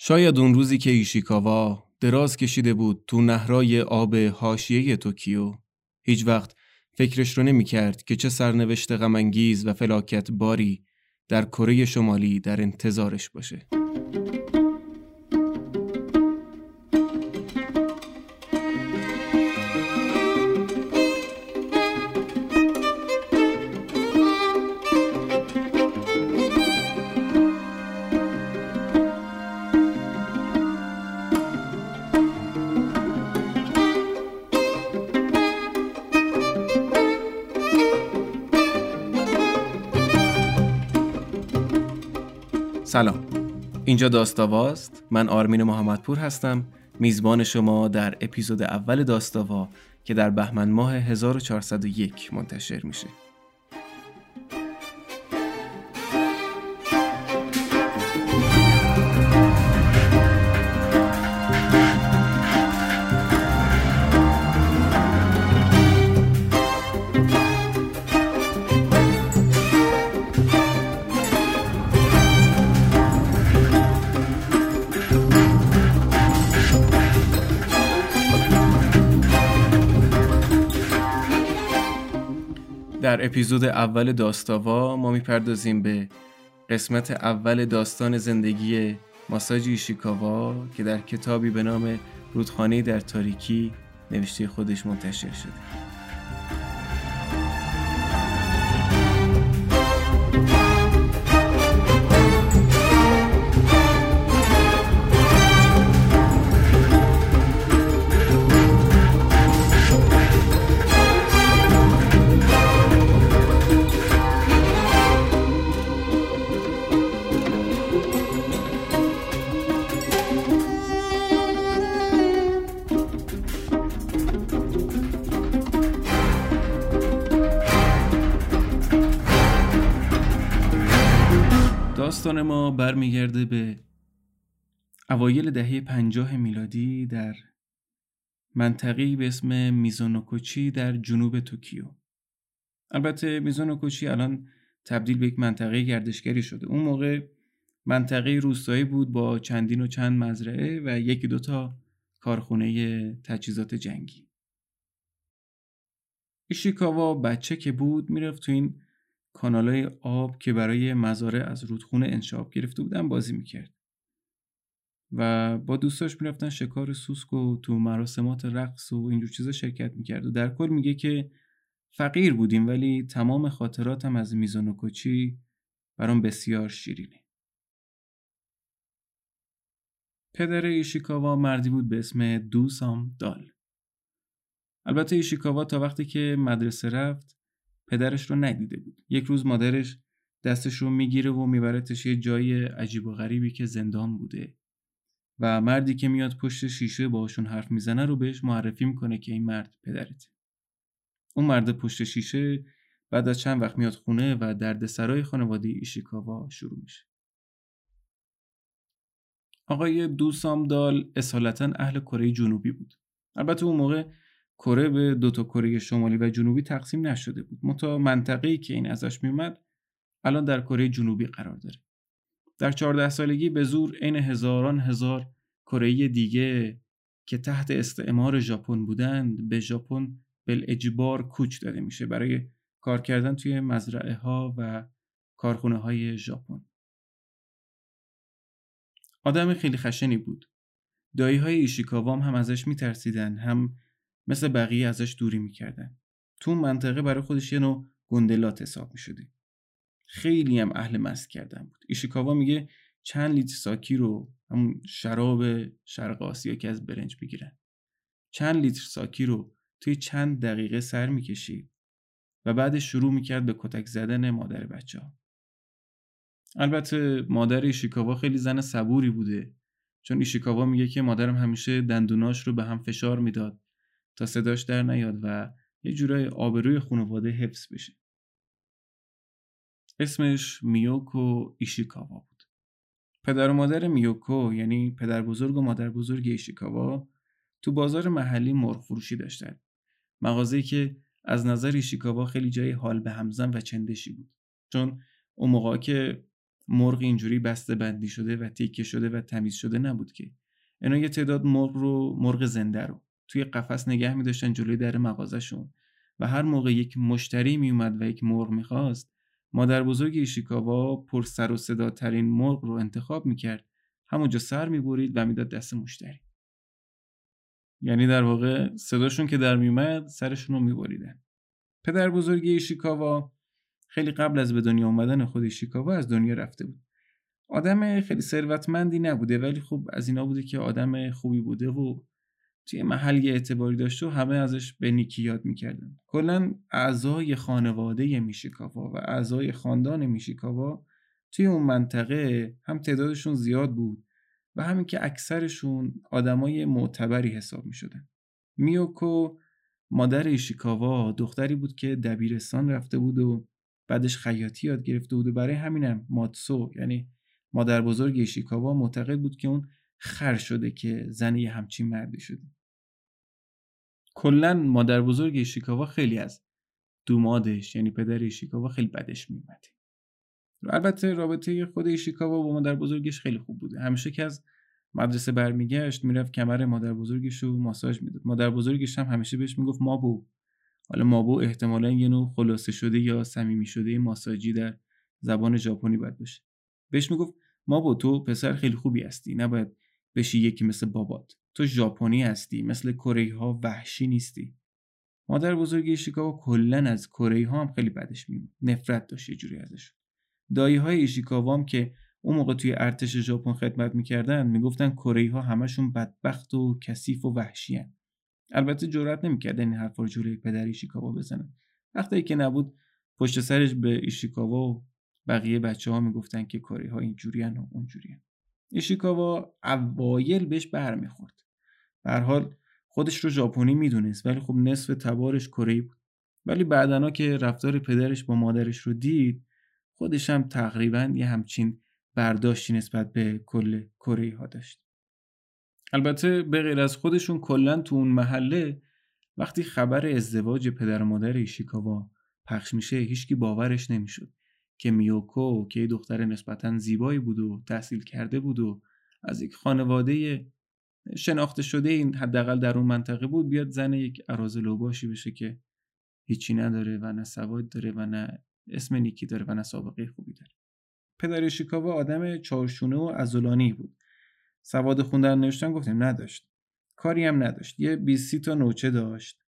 شاید اون روزی که ایشیکاوا دراز کشیده بود تو نهرای آب حاشیه توکیو هیچ وقت فکرش رو نمی کرد که چه سرنوشت غمانگیز و فلاکت باری در کره شمالی در انتظارش باشه. سلام. اینجا داستاواست. من آرمین محمدپور هستم. میزبان شما در اپیزود اول داستاوا که در بهمن ماه 1401 منتشر میشه. اپیزود اول داستاوا ما می‌پردازیم به قسمت اول داستان زندگی ماساجی ایشیکاوا که در کتابی به نام رودخانه در تاریکی نوشته خودش منتشر شده. داستان ما برمیگرده به اوایل دهه پنجاه میلادی در منطقی به اسم میزونوکوچی در جنوب توکیو. البته میزونوکوچی الان تبدیل به یک منطقه گردشگری شده. اون موقع منطقه روستایی بود با چندین و چند مزرعه و یکی دوتا کارخونه تجهیزات جنگی. ایشیکاوا بچه که بود می‌رفت تو این کانالای آب که برای مزارع از رودخونه انشاب گرفته بودن بازی می‌کرد. و با دوستاش می‌رفتن شکار سوسک و تو مراسمات رقص و اینجور چیزا شرکت می‌کرد و در کل میگه که فقیر بودیم ولی تمام خاطراتم از میزونوکوچی برام بسیار شیرینه. پدر ایشیکاوا مردی بود به اسم دوسام دال. البته ایشیکاوا تا وقتی که مدرسه رفت پدرش رو ندیده بود. یک روز مادرش دستش رو می‌گیره و میبرتش یه جای عجیب و غریبی که زندان بوده. و مردی که میاد پشت شیشه باشون حرف می‌زنه رو بهش معرفی می‌کنه که این مرد پدرته. اون مرد پشت شیشه بعد از چند وقت میاد خونه و درد سرای خانواده ایشیکاوا شروع میشه. آقای دوسام دال اصالتا اهل کره جنوبی بود. البته اون موقع کره به دو تا کره شمالی و جنوبی تقسیم نشده بود. منتها منطقه‌ای که این ازش میومد الان در کره جنوبی قرار داره. در 14 سالگی به زور عین هزاران هزار کره دیگه که تحت استعمار ژاپن بودند به ژاپن بالاجبار کوچ داده میشه برای کار کردن توی مزرعه ها و کارخونه های ژاپن. آدم خیلی خشنی بود. دایی های ایشیکاوام هم ازش میترسیدن هم مثل بقیه ازش دوری می‌کردن. تو منطقه برای خودش یه نوع گندلات حساب می‌شده. خیلی هم اهل مست کردن بود. ایشیکاوا میگه چند لیتر ساکی رو همون شراب شرق آسیا که از برنج می‌گیرن چند لیتر ساکی رو توی چند دقیقه سر می‌کشید و بعدش شروع می‌کرد به کتک زدن مادر بچه ها. البته مادر ایشیکاوا خیلی زن صبوری بوده چون ایشیکاوا میگه که مادرم همیشه دندوناش رو به هم فشار می‌داد تا صداش در نیاد و یه جورای آبروی خانواده حفظ بشه. اسمش میوکو ایشیکاوا بود. پدر و مادر میوکو یعنی پدر بزرگ و مادر بزرگ ایشیکاوا تو بازار محلی مرغ فروشی داشتن. مغازه‌ای که از نظر ایشیکاوا خیلی جای حال به همزن و چندشی بود. چون اون موقع که مرغ اینجوری بسته بندی شده و تیکه شده و تمیز شده نبود که اینا یه تعداد مرغ رو مرغ زنده رو توی قفس نگه می داشتن جلوی در مغازشون و هر موقع یک مشتری می اومد و یک مرغ می‌خواست مادر بزرگ ایشیکاوا پر سر و صدا ترین مرغ رو انتخاب می‌کرد. همونجا سر می‌برید و می‌داد دست مشتری. یعنی در واقع صداشون که در میومد سرشون رو میبریدن. پدر بزرگ ایشیکاوا خیلی قبل از به دنیا اومدن خود ایشیکاوا از دنیا رفته بود. آدم خیلی ثروتمندی نبوده ولی خوب از اینا بوده که آدم خوبی بوده و توی محل یه اعتباری داشته و همه ازش به نیکی یاد می‌کردن کلا اعضای خانواده میشیکاوا و اعضای خاندان میشیکاوا توی اون منطقه هم تعدادشون زیاد بود و همین که اکثرشون آدمای معتبری حساب می شدن. میوکو مادر ایشیکاوا دختری بود که دبیرستان رفته بود و بعدش خیاطی یاد گرفته بود و برای همینم ماتسو یعنی مادر بزرگ ایشیکاوا معتقد بود که اون خر شده که زن یه همچین مردی شده. کلا مادر بزرگ ایشیکاوا خیلی از دومادش یعنی پدر ایشیکاوا خیلی بدش میومد. البته رابطه خود ایشیکاوا با مادر بزرگش خیلی خوب بوده. همیشه که از مدرسه برمیگشت می‌رفت کمر مادر بزرگش رو ماساژ می‌داد. مادر بزرگش هم همیشه بهش می‌گفت مابو. حالا مابو احتمالا یه نوع خلاصه شده یا صمیمی شده ماساژی در زبان ژاپنی باید باشه. بهش می‌گفت مابو تو پسر خیلی خوبی هستی نباید بشی یکی مثل بابات. تو ژاپنی هستی مثل کره ها وحشی نیستی. مادر بزرگ ایشیکاوا کلا از کره ها هم خیلی بدش میومد نفرت داشت یه جوری ازش. دایی های ایشیکاوام که اون موقع توی ارتش ژاپن خدمت می‌کردن می‌گفتن کره ها همشون بدبخت و کثیف و وحشی البته جرئت نمی‌کردن این حرفا رو جلوی پدر ایشیکاوا بزنن. وقتی که نبود پشت سرش به ایشیکاوا و بقیه بچه ها می‌گفتن که کره ها اینجوری و اونجوری ایشیکاوا اوایل بهش برمیخورد. به حال خودش رو ژاپنی می‌دونست ولی خب نصف تبارش کره بود. ولی بعدنا که رفتار پدرش با مادرش رو دید خودش هم تقریبا یه همچین برداشتی نسبت به کل کره ها داشت. البته به غیر از خودشون کلا تو اون محله وقتی خبر ازدواج پدر و مادر ایشیکاوا پخش میشه هیچکی باورش نمی‌شد که میوکو که دختر نسبتا زیبایی بود و تحصیل کرده بود و از یک خانواده شناخته شده این حداقل در اون منطقه بود بیاد زن یک ارازل باشی بشه که هیچی نداره و نه سواد داره و نه اسم نیکی داره و نه سابقه خوبی داره. پدر شیکاوا آدم چارشونه و ازولانی بود. سواد خوندن نوشتن گفتیم نداشت. کاری هم نداشت. یه 20 تا نوچه داشت.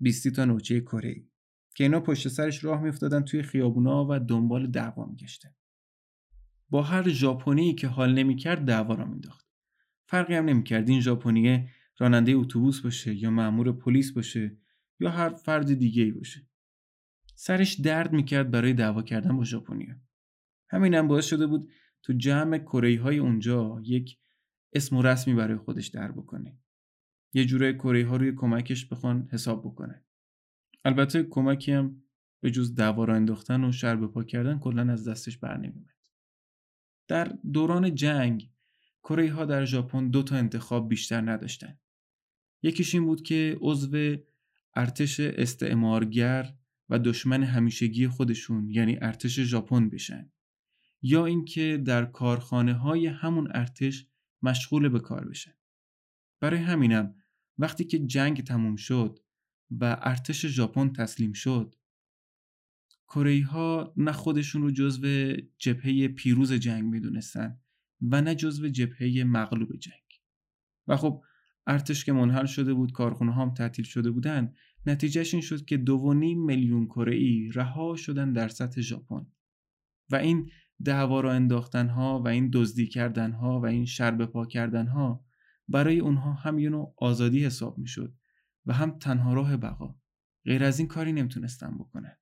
20 تا نوچه کره. که اینا پشت سرش راه میافتادن توی خیابونا و دنبال دعوا میگشتن. با هر ژاپنی که حال نمی‌کرد دعوا را مینداخت فرقی هم نمی‌کرد. این ژاپنی راننده اتوبوس باشه یا مأمور پلیس باشه یا هر فرد دیگه ای باشه. سرش درد می‌کرد برای دعوا کردن با ژاپنیا. همین هم باعث شده بود تو جمع کره های اونجا یک اسم و رسمی برای خودش در بکنه. یه جوره کره ها روی کمکش بخوان حساب بکنه. البته کمکی هم به جز دعوا را انداختن و شر به پا کردن کلا از دستش بر نمیومد در دوران جنگ کره ها در ژاپن دو تا انتخاب بیشتر نداشتن. یکیش این بود که عضو ارتش استعمارگر و دشمن همیشگی خودشون یعنی ارتش ژاپن بشن. یا اینکه در کارخانه های همون ارتش مشغول به کار بشن. برای همینم وقتی که جنگ تموم شد و ارتش ژاپن تسلیم شد کره ها نه خودشون رو جزو جبهه پیروز جنگ می‌دونستن و نه جزو جبهه مغلوب جنگ. و خب ارتش که منحل شده بود کارخونه هم تعطیل شده بودن نتیجهش این شد که دو میلیون کره ای رها شدن در سطح ژاپن. و این دعوا را انداختن ها و این دزدی کردن ها و این شر پا کردن ها برای اونها هم یه نوع آزادی حساب می شد و هم تنها راه بقا. غیر از این کاری نمی‌تونستن بکنن.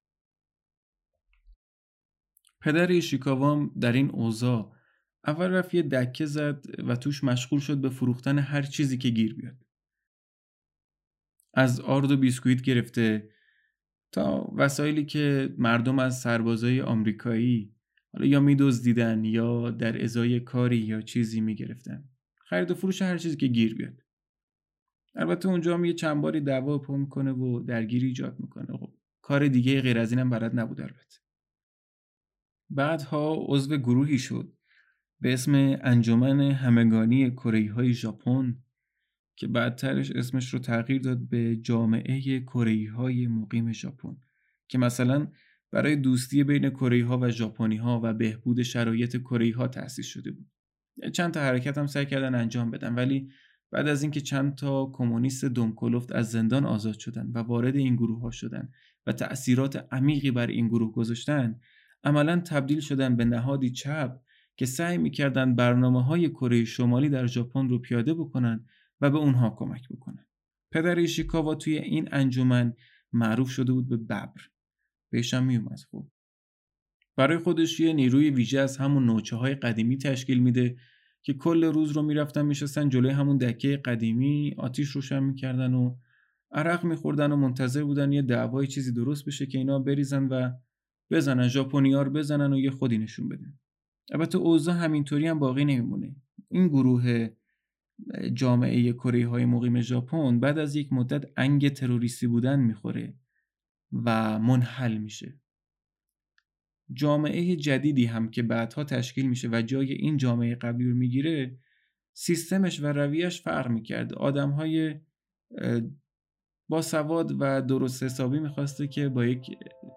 پدر ایشیکاوام در این اوضاع اول رفت یه دکه زد و توش مشغول شد به فروختن هر چیزی که گیر بیاد. از آرد و بیسکویت گرفته تا وسایلی که مردم از سربازای آمریکایی حالا یا میدزدیدن یا در ازای کاری یا چیزی می‌گرفتن. خرید و فروش هر چیزی که گیر بیاد. البته اونجا هم یه چند باری دعوا پا می‌کنه و درگیری ایجاد می‌کنه. خب کار دیگه غیر از اینم برات نبود البته. بعدها عضو گروهی شد. به اسم انجمن همگانی کره های ژاپن که بعدترش اسمش رو تغییر داد به جامعه کره های مقیم ژاپن که مثلا برای دوستی بین کره ها و ژاپنی ها و بهبود شرایط کره ها تأسیس شده بود. چند تا حرکت هم سعی کردن انجام بدن ولی بعد از اینکه چند تا کمونیست دمکلفت از زندان آزاد شدن و وارد این گروه ها شدن و تأثیرات عمیقی بر این گروه گذاشتن عملا تبدیل شدن به نهادی چپ که سعی می‌کردن برنامه های کره شمالی در ژاپن رو پیاده بکنن و به اونها کمک بکنن. پدر ایشیکاوا توی این انجمن معروف شده بود به ببر. بهش هم میومد خوب. برای خودش یه نیروی ویژه از همون نوچه های قدیمی تشکیل میده که کل روز رو می‌رفتن میشستن جلوی همون دکه قدیمی آتیش روشن می‌کردن و عرق میخوردن و منتظر بودن یه دعوای چیزی درست بشه که اینا بریزن و بزنن ژاپنیا رو بزنن و یه خودی نشون بدن البته اوضاع همینطوری هم باقی نمیمونه. این گروه جامعه کره های مقیم ژاپن بعد از یک مدت انگ تروریستی بودن می‌خوره و منحل میشه. جامعه جدیدی هم که بعدها تشکیل میشه و جای این جامعه قبلی رو می‌گیره سیستمش و رویش فرق می‌کرد. آدم های با سواد و درست حسابی می‌خواسته که با یک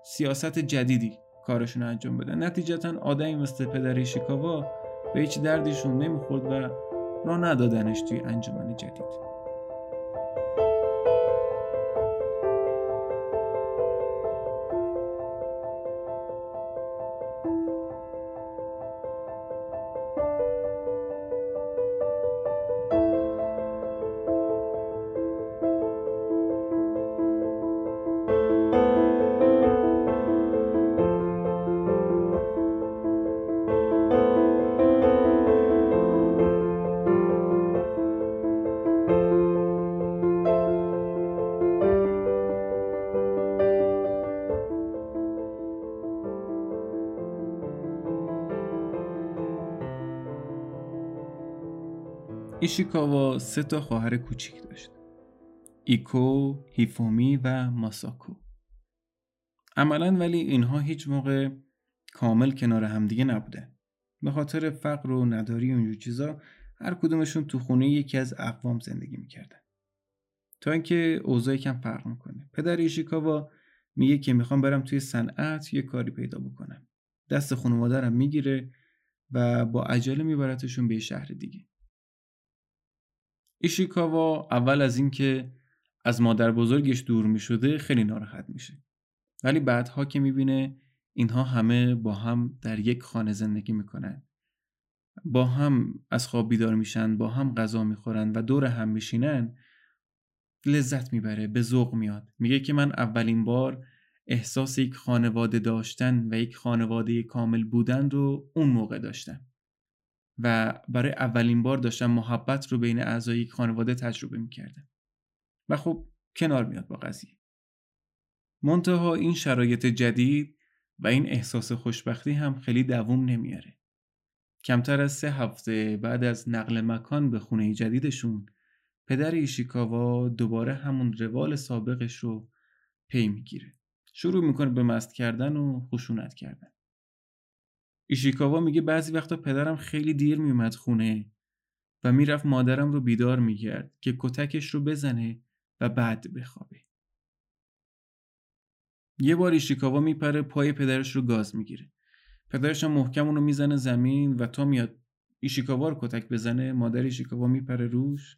سیاست جدیدی کارشون انجام بدن. نتیجتا آدمی مثل پدر شیکاوا به هیچ دردیشون نمی‌خورد و را ندادنش توی انجمن جدید. ایشیکاوا سه تا خواهر کوچیک داشت. ایکو، هیفومی و ماساکو. عملا ولی اینها هیچ موقع کامل کنار همدیگه نبودن. به خاطر فقر و نداری و اینجور چیزا هر کدومشون تو خونه یکی از اقوام زندگی می‌کردن. تا اینکه اوضاع کم فرق می‌کنه. پدر ایشیکاوا میگه که می‌خوام برم توی صنعت یه کاری پیدا بکنم. دست خانوادرم می‌گیره و با عجله میبرتشون به شهر دیگه. ایشیکاوا اول از اینکه از مادر بزرگش دور می شده خیلی ناراحت میشه. ولی بعدها که می‌بینه اینها همه با هم در یک خانه زندگی می‌کنن. با هم از خواب بیدار میشن با هم غذا می‌خورن و دور هم میشینن لذت می‌بره به ذوق میاد. میگه که من اولین بار احساس یک خانواده داشتن و یک خانواده کامل بودن رو اون موقع داشتم. و برای اولین بار داشتم محبت رو بین اعضای یک خانواده تجربه می‌کردم. و خب کنار میاد با قضیه. منتها این شرایط جدید و این احساس خوشبختی هم خیلی دووم نمیاره. کمتر از سه هفته بعد از نقل مکان به خونه جدیدشون پدر ایشیکاوا دوباره همون روال سابقش رو پی می‌گیره. شروع می‌کنه به مست کردن و خشونت کردن. ایشیکاوا میگه بعضی وقتا پدرم خیلی دیر میومد خونه و می‌رفت مادرم رو بیدار می‌کرد که کتکش رو بزنه و بعد بخوابه. یه بار ایشیکاوا میپره پای پدرش رو گاز می‌گیره. پدرش هم محکم اونو می‌زنه زمین و تا میاد ایشیکاوا رو کتک بزنه مادر ایشیکاوا میپره روش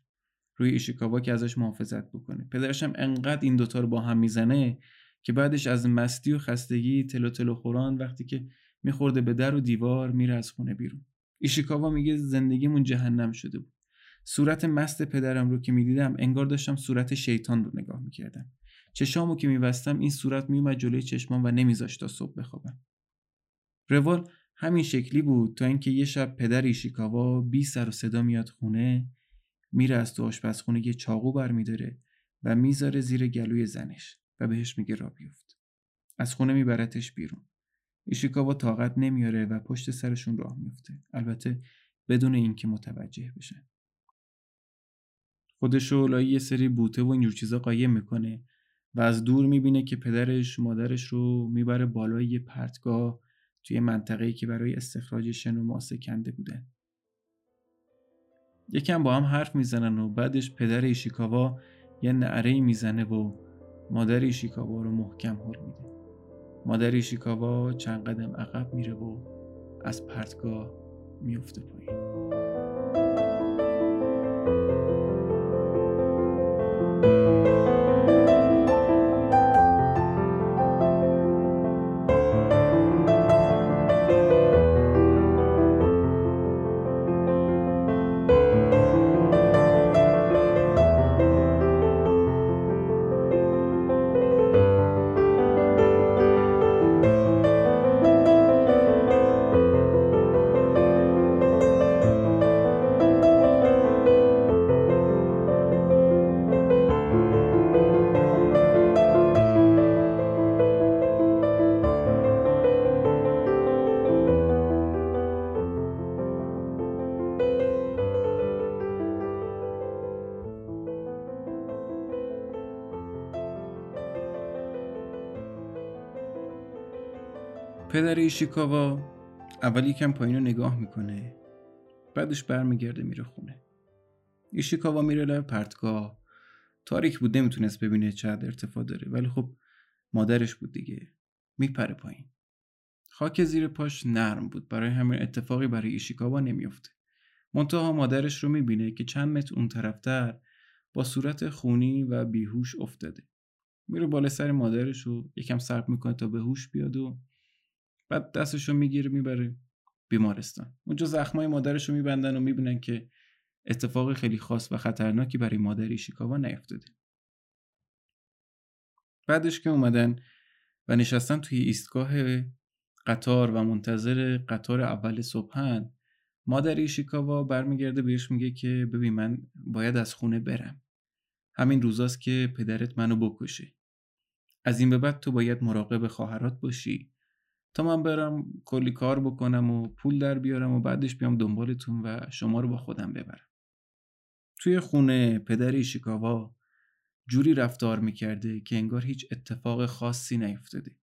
روی ایشیکاوا که ازش محافظت بکنه پدرش هم انقدر این دوتا رو با هم می‌زنه که بعدش از مستی و خستگی تلو تلو خوران وقتی که میخورده به در و دیوار میره از خونه بیرون. ایشیکاوا میگه زندگیمون جهنم شده بود. صورت مست پدرم رو که می‌دیدم انگار داشتم صورت شیطان رو نگاه می‌کردم. چشامو که میبستم این صورت میومد جلوی چشمام و نمیذاشت تا صبح بخوابم. روال همین شکلی بود تا اینکه یه شب پدر ایشیکاوا بی سر و صدا میاد خونه میره از تو آشپزخونه یه چاقو برمیداره و می‌ذاره زیر گلوی زنش و بهش میگه را بیفت از خونه میبرتش بیرون. ایشیکاوا طاقت نمیاره و پشت سرشون راه میفته. البته بدون اینکه متوجه بشن خودشو لای یه سری بوته و اینجور چیزا قایم می‌کنه و از دور می‌بینه که پدرش مادرش رو می‌بره بالای یه پرتگاه توی منطقه‌ای که برای استخراج شن و ماسه کنده بودن یکم با هم حرف می‌زنن و بعدش پدر ایشیکاوا یه نعره می‌زنه و مادر ایشیکاوا رو محکم حل میده. مادر ایشیکاوا چند قدم عقب میره و از پرتگاه میفته پایین. پدر ایشیکاوا اول یکم پایین رو نگاه می‌کنه بعدش برمیگرده میره خونه. ایشیکاوا میره لب پرتگاه. تاریک بود نمی‌تونست ببینه چقدر ارتفاع داره ولی خب مادرش بود دیگه. میپره پایین. خاک زیر پاش نرم بود برای همین اتفاقی برای ایشیکاوا نمیافته. منتها مادرش رو می‌بینه که چند متر اون طرفتر با صورت خونی و بیهوش افتاده. میره بالا سر مادرش رو یکم سرب می‌کنه تا به هوش بیاد و بعد دستشو می‌گیره می‌بره بیمارستان. اونجا زخمای مادرش رو میبندن و می‌بینن که اتفاق خیلی خاص و خطرناکی برای مادر ایشیکاوا نیفتاده. بعدش که اومدن و نشستن توی ایستگاه قطار و منتظر قطار اول صبحن مادر ایشیکاوا برمیگرده بهش میگه که ببین من باید از خونه برم. همین روزاست که پدرت منو بکشه. از این به بعد تو باید مراقب خواهرات باشی. تا من برم کلی کار بکنم و پول در بیارم و بعدش بیام دنبالتون و شما رو با خودم ببرم. توی خونه پدر ایشیکاوا جوری رفتار می‌کرده که انگار هیچ اتفاق خاصی نیفتاده.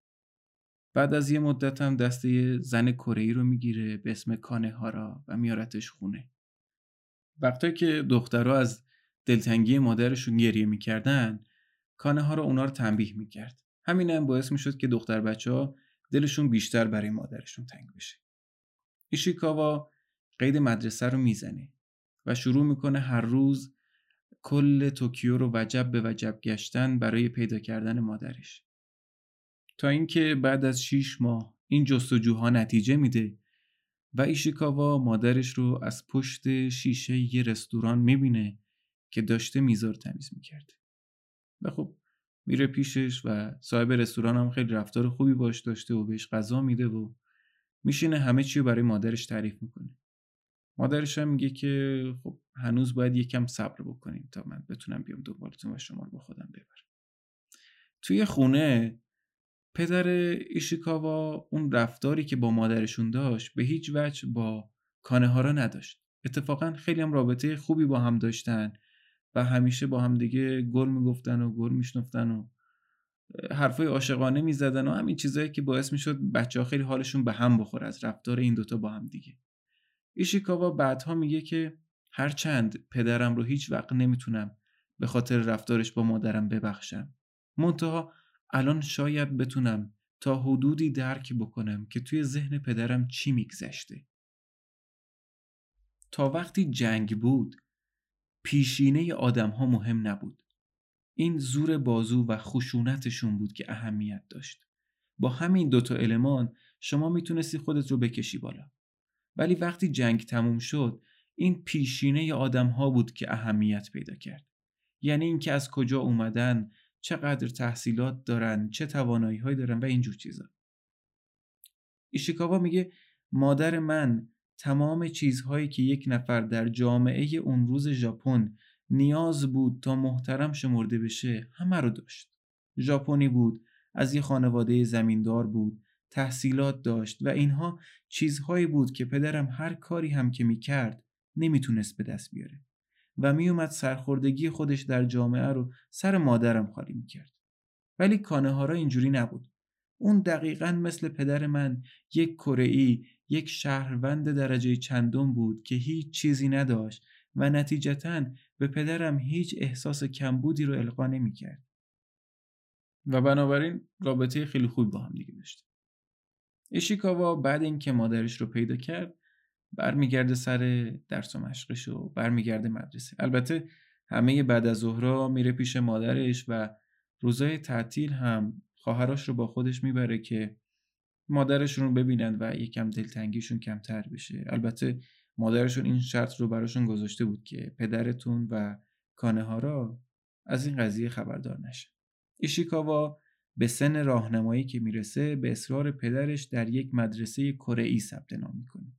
بعد از یه مدت هم دست یه زن کره رو می‌گیره به اسم کانه هارا و میارتش خونه. وقتی که دخترها از دلتنگی مادرشون گریه می‌کردن کانه رو اونا رو تنبیه می‌کرد. همین هم باعث می‌شد که دختر بچه ها دلشون بیشتر برای مادرشون تنگ بشه. ایشیکاوا قید مدرسه رو می‌زنه و شروع می‌کنه هر روز کل توکیو رو وجب به وجب گشتن برای پیدا کردن مادرش. تا اینکه بعد از 6 ماه این جستجوها نتیجه میده و ایشیکاوا مادرش رو از پشت شیشه یه رستوران می‌بینه که داشته میزار تمیز می‌کرده. و خب میره پیشش و صاحب رستوران هم خیلی رفتار خوبی باش داشته و بهش غذا میده و میشینه همه چی رو برای مادرش تعریف می‌کنه. مادرش هم میگه که خب هنوز باید یکم صبر بکنیم تا من بتونم بیام دنبالتون و شما رو با خودم ببرم. توی خونه پدر ایشیکاوا اون رفتاری که با مادرشون داشت به هیچ وجه با کانه ها را نداشت. اتفاقا خیلی هم رابطه خوبی با هم داشتن. و همیشه با هم دیگه گل می‌گفتن و گل میشنفتن و حرفای عاشقانه می‌زدن و همین چیزایی که باعث می‌شد بچه ها خیلی حالشون به هم بخوره از رفتار این دوتا با هم دیگه. ایشیکاوا بعدها میگه که هرچند پدرم رو هیچ وقت نمی‌تونم به خاطر رفتارش با مادرم ببخشم. منتها الان شاید بتونم تا حدودی درک بکنم که توی ذهن پدرم چی میگذشته. تا وقتی جنگ بود پیشینه آدم ها مهم نبود. این زور بازو و خشونتشون بود که اهمیت داشت. با همین دوتا المان شما می‌تونستی خودت رو بکشی بالا. ولی وقتی جنگ تموم شد این پیشینه آدم ها بود که اهمیت پیدا کرد. یعنی اینکه از کجا اومدن، چقدر تحصیلات دارن، چه توانایی دارن و اینجور چیزا. ایشیکاوا میگه مادر من تمام چیزهایی که یک نفر در جامعه اون روز ژاپن نیاز بود تا محترم شمرده بشه همه رو داشت. ژاپنی بود، از یه خانواده زمیندار بود، تحصیلات داشت و اینها چیزهایی بود که پدرم هر کاری هم که می‌کرد نمی‌تونست به دست بیاره و میومد سرخوردگی خودش در جامعه رو سر مادرم خالی می‌کرد. ولی کانه اینجوری نبود. اون دقیقا مثل پدر من یک کره یک شهروند درجه چندم بود که هیچ چیزی نداشت و نتیجتا به پدرم هیچ احساس کمبودی رو القا نمی‌کرد. و بنابراین رابطه خیلی خوب با هم دیگه داشتیم. ایشیکاوا بعد اینکه مادرش رو پیدا کرد برمیگرده سر درس و مشقش و برمیگرده مدرسه البته همه بعد از ظهرا میره پیش مادرش و روزای تعطیل هم خواهرش رو با خودش می‌بره که مادرشون رو ببینند و یکم دلتنگیشون کمتر بشه. البته مادرشون این شرط رو براشون گذاشته بود که پدرتون و کانهارا از این قضیه خبردار نشه ایشیکاوا به سن راهنمایی که می‌رسه به اصرار پدرش در یک مدرسه کره ای ثبت نام می‌کنه.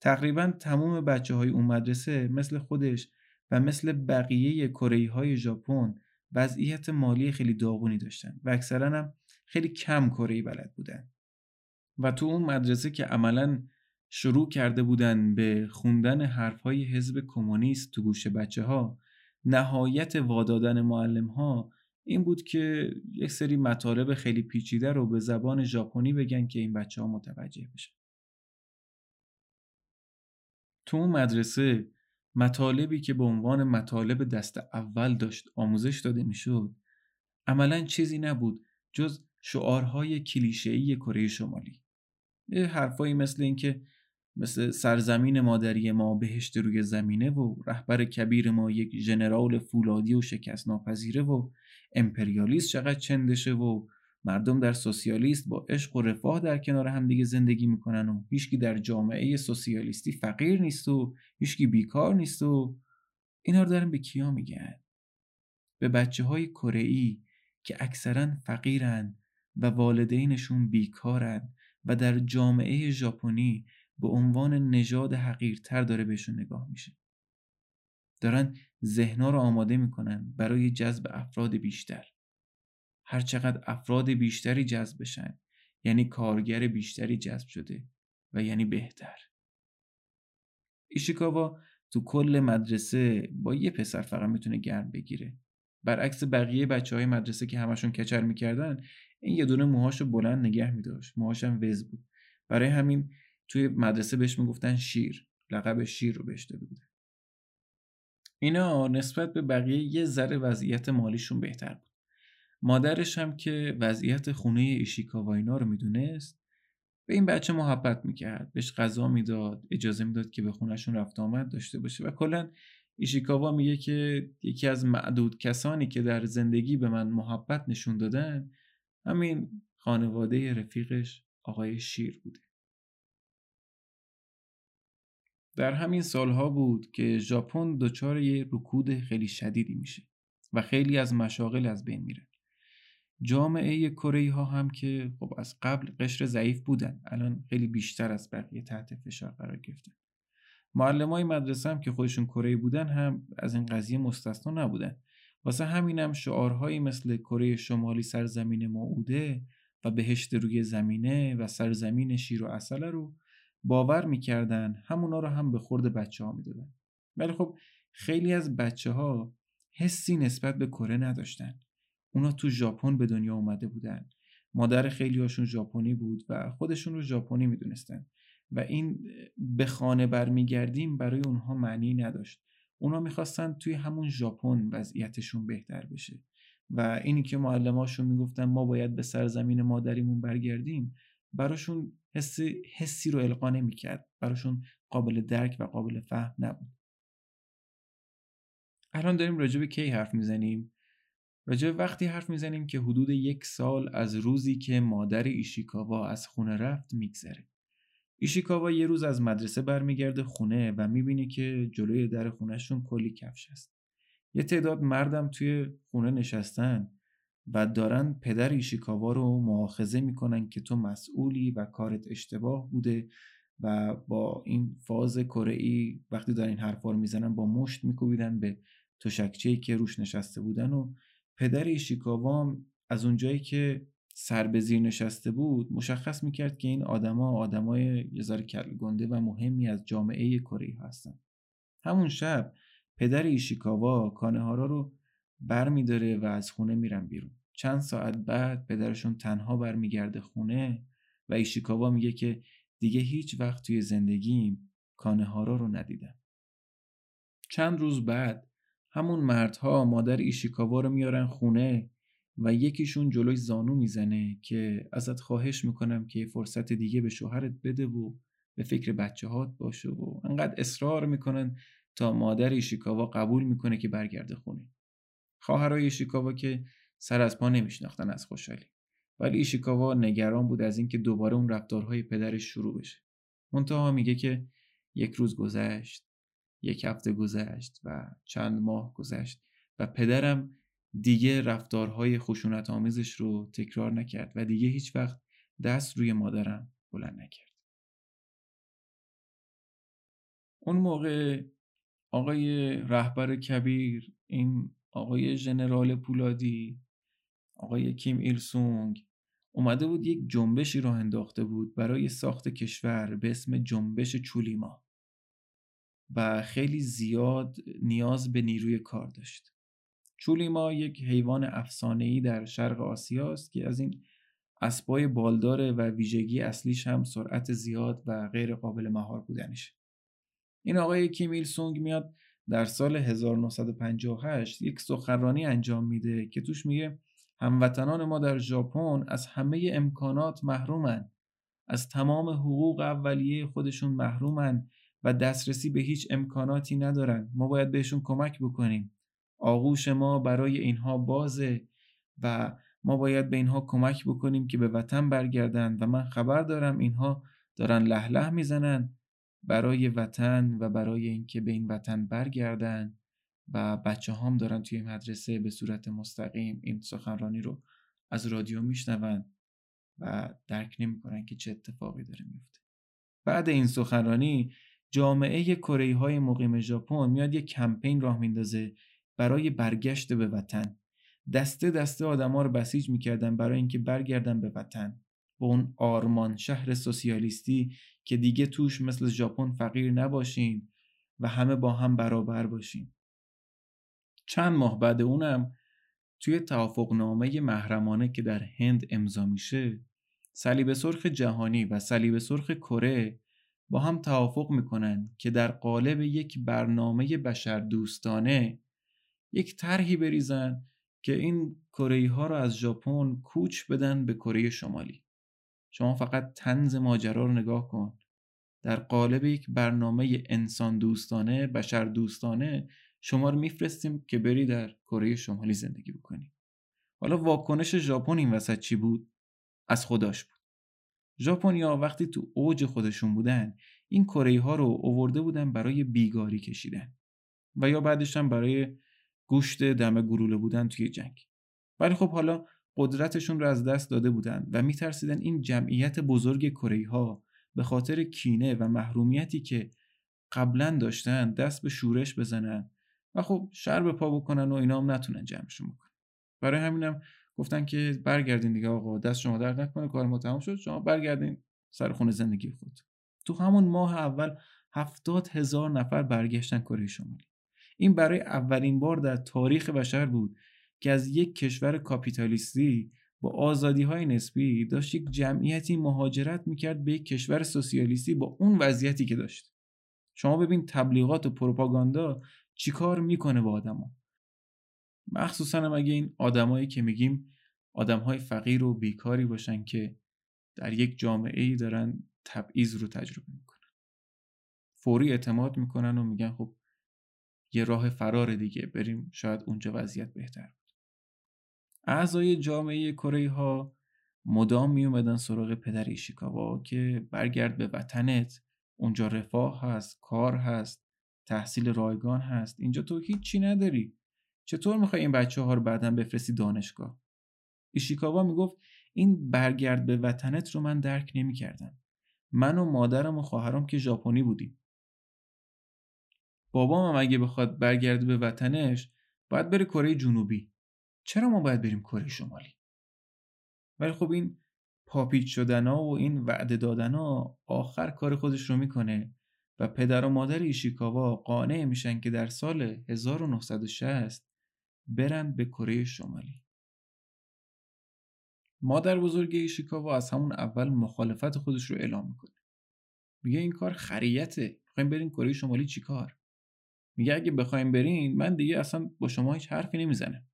تقریبا تمام بچه های اون مدرسه مثل خودش و مثل بقیه کره های ژاپن وضعیت مالی خیلی داغونی داشتن و اکثرا هم خیلی کم کره بلد بودن. و تو اون مدرسه که عملا شروع کرده بودن به خوندن حرفهای حزب کمونیست تو گوش بچه ها نهایت وادادن معلم ها این بود که یک سری مطالب خیلی پیچیده رو به زبان ژاپنی بگن که این بچه ها متوجه بشن. تو اون مدرسه مطالبی که به عنوان مطالب دست اول داشت آموزش داده می‌شد عملا چیزی نبود جز شعارهای کلیشه‌ای کره شمالی. یه حرفایی مثل اینکه مثل سرزمین مادری ما بهشت روی زمینه و رهبر کبیر ما یک ژنرال فولادی و شکست ناپذیره و امپریالیست چقدر چندشه و مردم در سوسیالیست با عشق و رفاه در کنار همدیگه زندگی می‌کنن و هیچکی در جامعه سوسیالیستی فقیر نیست و هیچکی بیکار نیست و اینا رو دارن به کیا میگن؟ به بچه های کره که اکثرا فقیرن و والدینشون بیکارن. و در جامعه ژاپنی به عنوان نژاد حقیرتر داره بهشون نگاه میشه. دارن ذهنا رو آماده می‌کنن برای جذب افراد بیشتر. هرچقدر افراد بیشتری جذب بشن یعنی کارگر بیشتری جذب شده و یعنی بهتر. ایشیکاوا تو کل مدرسه با یه پسر فقط می‌تونه گرم بگیره. برعکس بقیه بچه های مدرسه که همشون کچر می‌کردن این یه دونه موهاشو بلند نگه میداشت. موهاشم وز بود. برای همین توی مدرسه بهش می‌گفتن شیر. لقب شیر رو بهش داده بودن. اینا نسبت به بقیه یه ذره وضعیت مالیشون بهتر بود. مادرش هم که وضعیت خونه ایشیکاوا اینا رو می‌دونست به این بچه محبت می‌کرد. بهش غذا می‌داد اجازه می‌داد که به خونهشون رفت آمد داشته باشه. و کلا ایشیکاوا میگه که یکی از معدود کسانی که در زندگی به من محبت نشون دادن همین خانواده رفیقش آقای شیر بوده در همین سالها بود که ژاپن دچار یه رکود خیلی شدیدی میشه و خیلی از مشاغل از بین میره. جامعه کره ها هم که خب از قبل قشر ضعیف بودن الان خیلی بیشتر از بقیه تحت فشار قرار گرفتن. معلم های مدرسه هم که خودشون کره بودن هم از این قضیه مستثنا نبودن. واسه همینم شعارهایی مثل کره شمالی سرزمین موعوده و بهشت روی زمینه و سرزمین شیر و اصله رو باور می‌کردن همونا رو هم به خورد بچه ها می‌دادن. ولی خب خیلی از بچه ها حسی نسبت به کره نداشتن. اونا تو ژاپن به دنیا اومده بودن. مادر خیلی هاشون ژاپنی بود و خودشون رو ژاپنی می‌دونستن و این به خانه برمیگردیم برای اونها معنی نداشت. اونا می‌خواستن توی همون ژاپن وضعیتشون بهتر بشه. و اینی که معلماشون می‌گفتن ما باید به سرزمین مادریمون برگردیم براشون حسی, حسی رو القا نمی‌کرد. براشون قابل درک و قابل فهم نبود. الان داریم راجع به کی حرف می‌زنیم؟ راجع وقتی حرف می‌زنیم که حدود یک سال از روزی که مادر ایشیکاوا از خونه رفت میگذره. ایشیکاوا یه روز از مدرسه برمیگرده خونه و می‌بینه که جلوی در خونهشون کلی کفش هست. یه تعداد مردم توی خونه نشستن و دارن پدر ایشیکاوا رو معاخذه می‌کنن که تو مسئولی و کارت اشتباه بوده و با این فاز کره وقتی دارن این حرفا رو می‌زنن با مشت میکوبیدن به تشکچه‌ای که روش نشسته بودن و پدر ایشیکاوا از اونجایی که سر به زیر نشسته بود مشخص می‌کرد که این آدما آدمای یه ذره گنده و مهمی از جامعه کره هستن همون شب پدر ایشیکاوا کانهارا رو بر میداره و از خونه میرن بیرون چند ساعت بعد پدرشون تنها برمیگرده خونه و ایشیکاوا میگه که دیگه هیچ وقت توی زندگیم کانه هارا رو ندیدم. چند روز بعد همون مردها مادر ایشیکاوا رو میارن خونه و یکیشون جلوی زانو می‌زنه که ازت خواهش می‌کنم که فرصت دیگه به شوهرت بده و به فکر بچه هات باشه و انقدر اصرار می‌کنن تا مادر ایشیکاوا قبول می‌کنه که برگرده خونه. خواهرای ایشیکاوا که سر از پا نمیشناختن از خوشحالی. ولی ایشیکاوا نگران بود از اینکه دوباره اون رفتارهای پدرش شروع بشه. منتها میگه که یک روز گذشت یک هفته گذشت و چند ماه گذشت و پدرم دیگه رفتارهای خشونت آمیزش رو تکرار نکرد و دیگه هیچ وقت دست روی مادرم بلند نکرد. اون موقع آقای رهبر کبیر این آقای ژنرال پولادی آقای کیم ایل سونگ اومده بود یک جنبشی راه انداخته بود برای ساخت کشور به اسم جنبش چولیما و خیلی زیاد نیاز به نیروی کار داشت. چولیما یک حیوان افسانه‌ای در شرق آسیا است که از این اسبای بالداره و ویژگی اصلیش هم سرعت زیاد و غیر قابل مهار بودنشه این آقای کیمیل سونگ میاد در سال 1958 یک سخنرانی انجام میده که توش میگه هموطنان ما در ژاپن از همه امکانات محرومن. از تمام حقوق اولیه خودشون محرومن و دسترسی به هیچ امکاناتی ندارن. ما باید بهشون کمک بکنیم. آغوش ما برای اینها بازه و ما باید به اینها کمک بکنیم که به وطن برگردن و من خبر دارم اینها دارن لح می‌زنن برای وطن و برای اینکه به این وطن برگردن و بچه هم دارن توی مدرسه به صورت مستقیم این سخنرانی رو از رادیو میشنون و درک نمی‌کنن که چه اتفاقی داره میفته بعد این سخنرانی جامعه کره های مقیم ژاپن میاد یک کمپین راه میندازه برای برگشت به وطن. دسته دسته آدما رو بسیج می‌کردن برای اینکه برگردن به وطن. به اون آرمان شهر سوسیالیستی که دیگه توش مثل ژاپن فقیر نباشیم و همه با هم برابر باشیم. چند ماه بعد اونم توی توافقنامه محرمانه که در هند امضا میشه صلیب سرخ جهانی و صلیب سرخ کره با هم توافق می‌کنن که در قالب یک برنامه بشر دوستانه یک طرحی بریزن که این کره ها رو از ژاپن کوچ بدن به کره شمالی. شما فقط تنز ماجرا رو نگاه کن. در قالب یک برنامه انسان دوستانه بشر دوستانه شما رو میفرستیم که بری در کره شمالی زندگی بکنی. حالا واکنش ژاپن این وسط چی بود؟ از خداش بود. ژاپنیا وقتی تو اوج خودشون بودن این کره ها رو اوورده بودن برای بیگاری کشیدن و یا بعدش هم برای گوشت دم گروله بودن توی جنگ. ولی خب حالا قدرتشون رو از دست داده بودن و میترسیدن این جمعیت بزرگ کره ها به خاطر کینه و محرومیتی که قبلا داشتن دست به شورش بزنن و خب شر به پا بکنن و اینا هم نتونن جمعشون بکنن. برای همینم گفتن که برگردین دیگه آقا دست شما درد نکنه کار ما تمام شد شما برگردین سر خونه زندگی خود تو همون ماه اول هفتاد هزار نفر برگشتن کره شمالی. این برای اولین بار در تاریخ بشر بود که از یک کشور کاپیتالیستی با آزادی های نسبی داشت یک جمعیتی مهاجرت می‌کرد به یک کشور سوسیالیستی با اون وضعیتی که داشت. شما ببین تبلیغات و پروپاگاندا چیکار می‌کنه با آدما. مخصوصا هم اگه این آدمایی که میگیم آدمهای فقیر و بیکاری باشن که در یک جامعه ای دارن تبعیض رو تجربه می‌کنن. فوری اعتماد می‌کنن و میگن خب یه راه فرار دیگه. بریم شاید اونجا وضعیت بهتر بود. اعضای جامعه کره ها مدام می اومدن سراغ پدر ایشیکاوا که برگرد به وطنت. اونجا رفاه هست کار هست تحصیل رایگان هست. اینجا تو هیچی نداری. چطور می‌خوای این بچه ها رو بعدا بفرستی دانشگاه؟ ایشیکاوا می‌گفت این برگرد به وطنت رو من درک نمی‌کردم. من و مادرم و خواهرم که ژاپنی بودیم. بابام هم اگه بخواد برگرده به وطنش باید بره کره جنوبی. چرا ما باید بریم کره شمالی؟ ولی خب این پاپیچ شدن ها و این وعده دادن ها آخر کار خودش رو می‌کنه و پدر و مادر ایشیکاوا قانع میشن که در سال 1960 برن به کره شمالی. مادر بزرگ ایشیکاوا از همون اول مخالفت خودش رو اعلام می‌کنه. میگه این کار خریته. می‌خوایم برین کره شمالی چیکار میگه اگه بخوایم برین من دیگه اصلا با شما هیچ حرفی نمی‌زنم.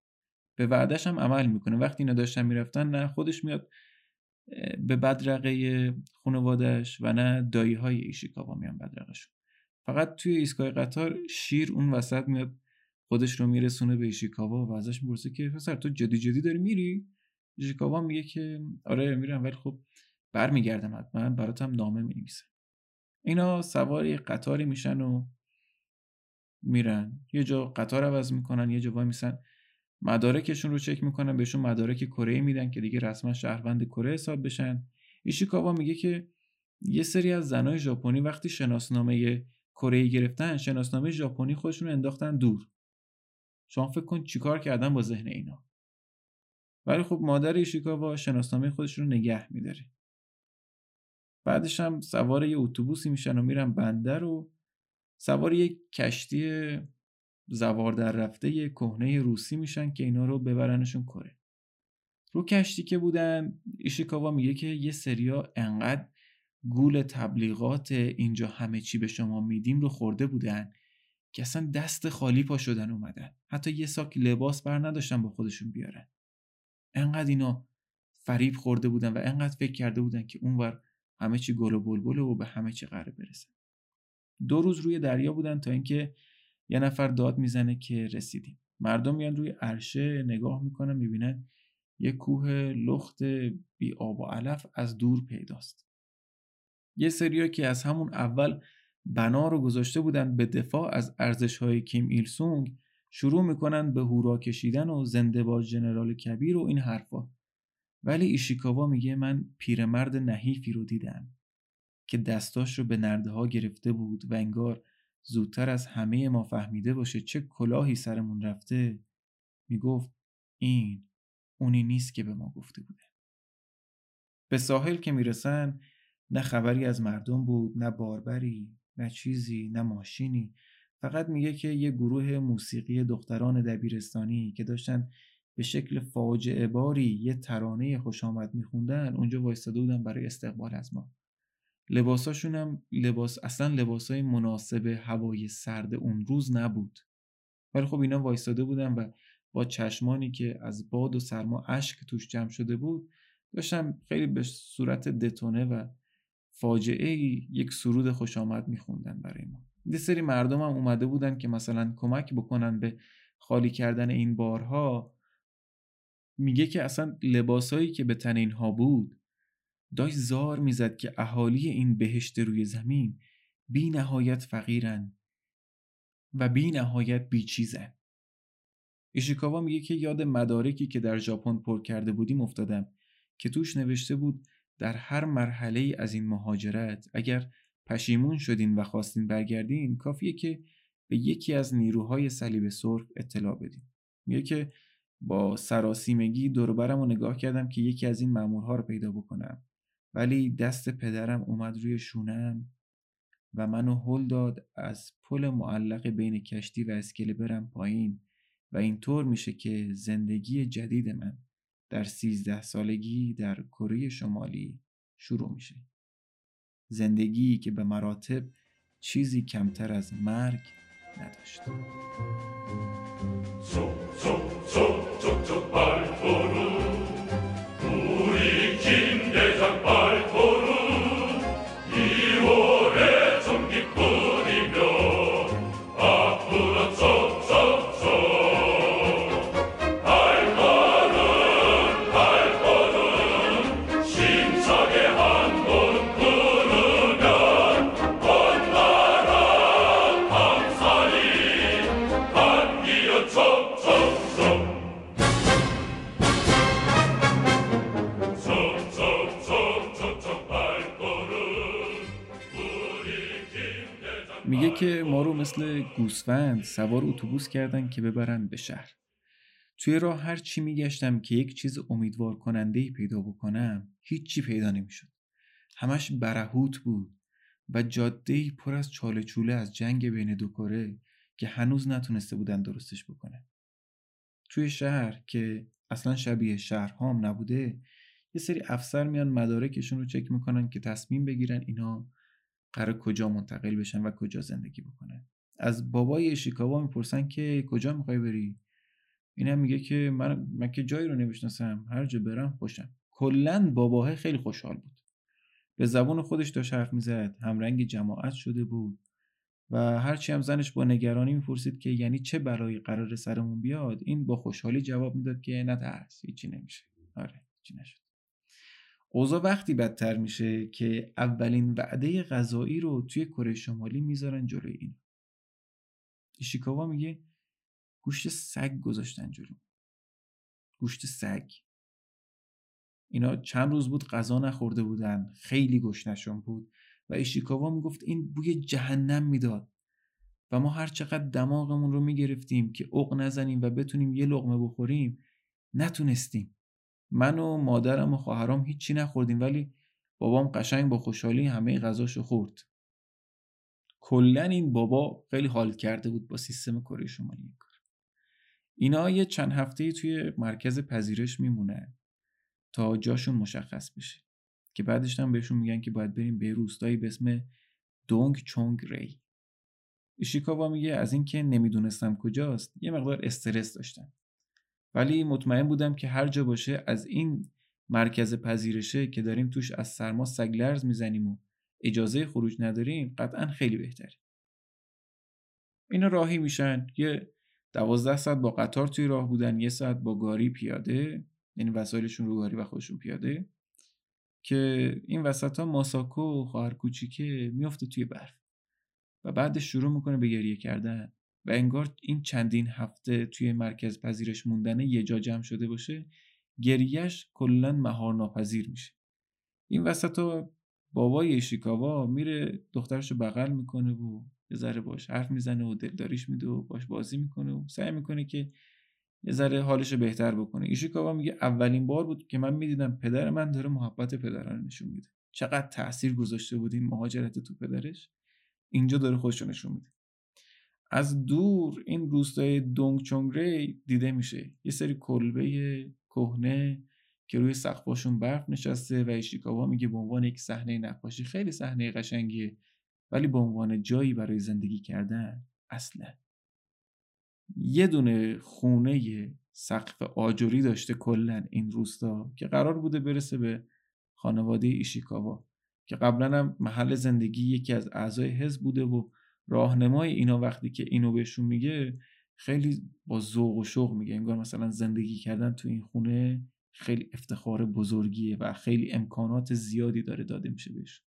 به وعدش هم عمل می‌کنه. وقتی اینا داشتن می‌رفتن نه خودش میاد به بدرقه خانوادش و نه دایی های ایشیکاوا میان بدرقهشون. فقط توی ایستگاه قطار شیر اون وسط میاد خودش رو میرسونه به ایشیکاوا و ازش می‌پرسه که پسر تو جدی جدی داری میری؟ ایشیکاوا میگه که آره میرم ولی خب برمیگردم حتما براتم نامه می‌نویسم اینا سوار قطاری میشن و میرن. یه جا قطار عوض می‌کنن یه جا وای میسن. مدارکشون رو چک می‌کنن بهشون مدارک کره میدن که دیگه رسما شهروند کره حساب بشن. ایشیکاوا میگه که یه سری از زنای ژاپنی وقتی شناسنامه کره گرفتن شناسنامه ژاپنی خودشون انداختن دور. شما فکر کن چیکار کردن با ذهن اینا. ولی خب مادر ایشیکاوا شناسنامه خودش رو نگه میداره. بعدش هم سوار یه اتوبوسی میشن و میرن بندر و سوار یک کشتی زوار در رفته کهنه روسی میشن که اینا رو ببرنشون کره. رو کشتی که بودن ایشیکاوا میگه که یه سریا انقدر گول تبلیغات اینجا همه چی به شما میدیم رو خورده بودن که اصلا دست خالی پا شدن اومدن. حتی یه ساک لباس بر نداشتن با خودشون بیارن. انقدر اینا فریب خورده بودن و انقدر فکر کرده بودن که اونور همه چی گل و بلبله و به همه چی قراره برسن دو روز روی دریا بودن تا اینکه یه نفر داد می‌زنه که رسیدیم. مردم میان روی عرشه نگاه می‌کنن می‌بینن یه کوه لخت بی آب و علف از دور پیداست. یه سریا که از همون اول بنا رو گذاشته بودن به دفاع از ارزش های کیم ایل سونگ شروع می‌کنن به هورا کشیدن و زنده با جنرال کبیر و این حرفا. ولی ایشیکاوا میگه من پیرمرد نحیفی رو دیدم. که دستاش رو به نرده ها گرفته بود و انگار زودتر از همه ما فهمیده باشه چه کلاهی سرمون رفته می‌گفت این اونی نیست که به ما گفته بوده. به ساحل که می‌رسن نه خبری از مردم بود نه باربری نه چیزی نه ماشینی. فقط میگه که یه گروه موسیقی دختران دبیرستانی که داشتن به شکل فاجعه باری یه ترانه خوش آمد میخوندن اونجا وایستاده بودن برای استقبال از ما. لباساشون هم لباس اصلا لباسای مناسب هوای سرد اون روز نبود. ولی خب اینا وایستاده بودن و با چشمانی که از باد و سرما اشک توش جمع شده بود داشتم خیلی به صورت دتونه و فاجعه یک سرود خوش آمد میخوندن برای ما. یه سری مردم هم اومده بودن که مثلا کمک بکنن به خالی کردن این بارها. میگه که اصلا لباسایی که به تن اینها بود داشت زار می‌زد که اهالی این بهشت روی زمین بی نهایت فقیرن و بی نهایت بیچیزن. ایشیکاوا میگه که یاد مدارکی که در ژاپن پر کرده بودیم افتادم که توش نوشته بود در هر مرحله از این مهاجرت اگر پشیمون شدین و خواستین برگردین کافیه که به یکی از نیروهای صلیب سرخ اطلاع بدین. میگه که با سراسیمگی دوربرم رو نگاه کردم که یکی از این مامورها رو پیدا بکنم. ولی دست پدرم اومد روی شونم و منو هل داد از پل معلق بین کشتی و اسکله برم پایین و اینطور میشه که زندگی جدید من در سیزده سالگی در کره شمالی شروع میشه زندگی که به مراتب چیزی کمتر از مرگ نداشت مثل گوسفند سوار اتوبوس کردن که ببرن به شهر. توی راه هر چی میگشتم که یک چیز امیدوار کننده ای پیدا بکنم هیچی پیدا نمی‌شد. همش برهوت بود و جاده پر از چاله چوله از جنگ بین دو کره که هنوز نتونسته بودن درستش بکنه توی شهر که اصلا شبیه شهر هام نبوده یه سری افسر میان مدارکشون رو چک می‌کنن که تصمیم بگیرن اینا قرار کجا منتقل بشن و کجا زندگی بکنن. از بابای ایشیکاوا می‌پرسن که کجا می‌خوای بری؟ اینم میگه که من من که جایی رو نمی‌شناسم هر جا برم خوشم. کلا باباه خیلی خوشحال بود. به زبون خودش داشت حرف می‌زد همرنگ جماعت شده بود و هرچی هم زنش با نگرانی می‌پرسید که یعنی چه برای قرار سرمون بیاد این با خوشحالی جواب می‌داد که نه ترس هیچی نمیشه. آره هیچی نشد. اوضاع وقتی بدتر میشه که اولین وعده غذایی رو توی کره شمالی می‌ذارن جلوی این ایشیکاوا میگه گوشت سگ گذاشتن جلو. گوشت سگ. اینا چند روز بود غذا نخورده بودن خیلی گشنشون بود و ایشیکاوا می‌گفت این بوی جهنم می‌داد و ما هر چقدر دماغمون رو می‌گرفتیم که اوق نزنیم و بتونیم یه لقمه بخوریم نتونستیم. من و مادرم و خواهرام هیچی نخوردیم ولی بابام قشنگ با خوشحالی همه غذاشو خورد. کلا این بابا خیلی حال کرده بود با سیستم کره شمالی کار. اینا یه چند هفته توی مرکز پذیرش میمونه تا جاشون مشخص بشه که بعدش هم بهشون میگن که باید بریم به روستایی به اسم دونگ چونگ ری. ایشیکاوا میگه از اینکه نمی‌دونستم کجاست یه مقدار استرس داشتم. ولی مطمئن بودم که هر جا باشه از این مرکز پذیرشه که داریم توش از سرما سگلرز می‌زنیم و اجازه خروج نداریم قطعا خیلی بهتره. اینا راهی میشن. یه دوازده ساعت با قطار توی راه بودن یه ساعت با گاری پیاده یعنی وسایلشون رو گاری و خودشون پیاده که این وسط ها ماساکو خواهر کوچیکه میفته توی برف و بعدش شروع می‌کنه به گریه کردن و انگار این چندین هفته توی مرکز پذیرش موندنه یه جا جمع شده باشه گریهش کلا مهار ناپذیر میشه. این وسط ها بابای ایشیکاوا میره دخترش رو بغل می‌کنه و یه ذره باش حرف می‌زنه و دلداریش میده و باش بازی می‌کنه و سعی می‌کنه که یه ذره حالش رو بهتر بکنه. ایشیکاوا میگه اولین بار بود که من می‌دیدم پدر من داره محبت پدران نشون میده. چقدر تاثیر گذاشته بود این مهاجرت تو پدرش. اینجا داره خودش نشون میده. از دور این روستای دونگ چونگری دیده میشه. یه سری کلبه کهنه که روی سقفاشون برف نشسته و ایشیکاوا میگه به عنوان یک صحنه نقاشی خیلی صحنه قشنگیه ولی به عنوان جایی برای زندگی کردن اصلا. یه دونه خونه سقف آجوری داشته کلا این روستا که قرار بوده برسه به خانواده ایشیکاوا که قبلا هم محل زندگی یکی از اعضای حزب بوده و راهنمای اینا وقتی که اینو بهشون میگه خیلی با ذوق و شوق میگه انگار مثلا زندگی کردن تو این خونه خیلی افتخار بزرگیه و خیلی امکانات زیادی داره داده میشه بهش.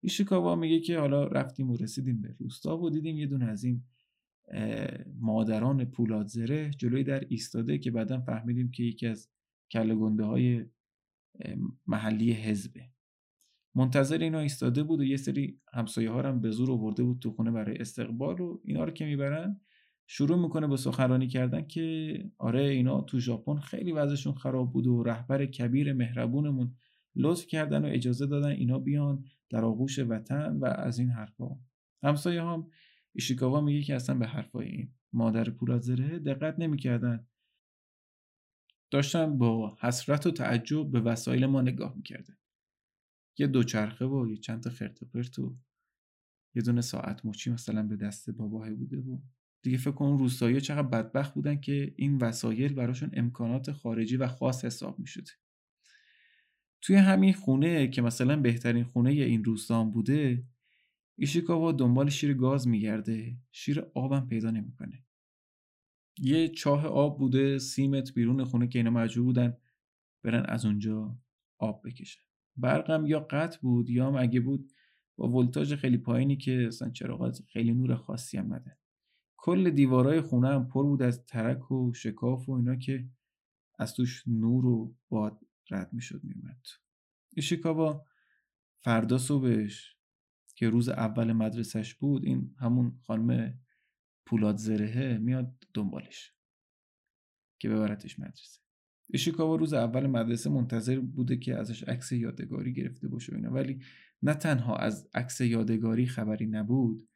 ایشیکاوا میگه که حالا رفتیم و رسیدیم به روستا و دیدیم یه دونه از این مادران پولاد زره جلوی در ایستاده که بعدا فهمیدیم که یکی از کله گنده های محلی حزبه. منتظر اینا ایستاده بود و یه سری همسایه ها هم به زور آورده بود تو خونه برای استقبال و اینا رو که می‌برن شروع می‌کنه به سخنرانی کردن که آره اینا تو ژاپن خیلی وضعشون خراب بود و رهبر کبیر مهربونمون لطف کردن و اجازه دادن اینا بیان در آغوش وطن و از این حرفا. همسایه هم ایشیکاوا میگه که اصلا به حرفای این مادر پولازره دقت نمی‌کردن. داشتن با حسرت و تعجب به وسایل ما نگاه می‌کردن یه دوچرخه و یه چند تا خرت و پرت و یه دونه ساعت مچی مثلا به دست باباه بوده و دیگه فکر کن روستایی چقدر بدبخت بودن که این وسایل براشون امکانات خارجی و خاص حساب می. توی همین خونه که مثلا بهترین خونه این روستان بوده ایشیکاوا دنبال شیر گاز میگرده. شیر آبم پیدا نمی‌کنه. یه چاه آب بوده سیمت بیرون خونه که اینا مجبور بودن برن از اونجا آب بکشن. برقم یا قطع بود یا اگه بود با ولتاژ خیلی پایینی که اصلا چراغات خیلی نور خاصی هم نده کل دیوارای خونه هم پر بود از ترک و شکاف و اینا که از توش نور و باد رد می‌شد میومد ایشیکاوا فردا صبحش که روز اول مدرسش بود این همون خانم پولاد زرهه میاد دنبالش که ببرتش مدرسه. ایشیکاوا روز اول مدرسه منتظر بوده که ازش عکس یادگاری گرفته باشه اینا ولی نه تنها از عکس یادگاری خبری نبود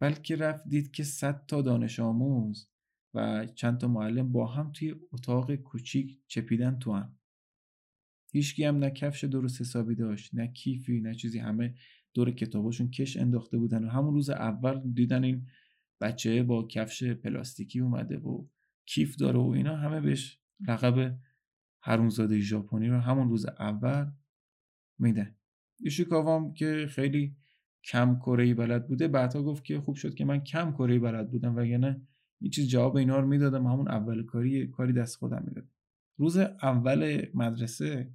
بلکه رفت دید که صد تا دانش آموز و چند تا معلم با هم توی اتاق کوچیک چپیدن تو هم. هیچکی هم نه کفش درست حسابی داشت نه کیفی نه چیزی. همه دور کتاباشون کش انداخته بودن و همون روز اول دیدن این بچه با کفش پلاستیکی اومده و کیف داره و اینا. همه بهش لقب هرونزاده ژاپنی رو همون روز اول میدن. ایشیکاوام که خیلی کم کره بلد بوده. بعدها گفت که خوب شد که من کم کره بلد بودم وگرنه یه چیز جواب اینا رو می‌دادم. همون اول کاری کاری دست خودم می‌دادم. روز اول مدرسه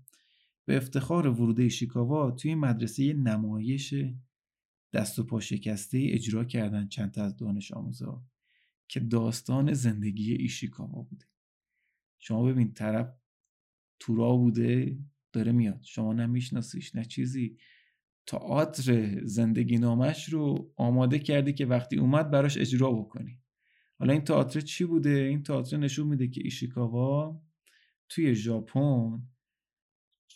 به افتخار ورود شیکاوا توی مدرسه نمایش دست و پا شکسته اجرا کردن چند تا از دانش آموزا که داستان زندگی ایشیکاوا بوده. شما ببین طرف تورا بوده داره میاد. شما نمیشناسیش نه چیزی. تئاتر زندگی نامش رو آماده کردی که وقتی اومد براش اجرا بکنی. حالا این تئاتر چی بوده؟ این تئاتر نشون میده که ایشیکاوا توی ژاپن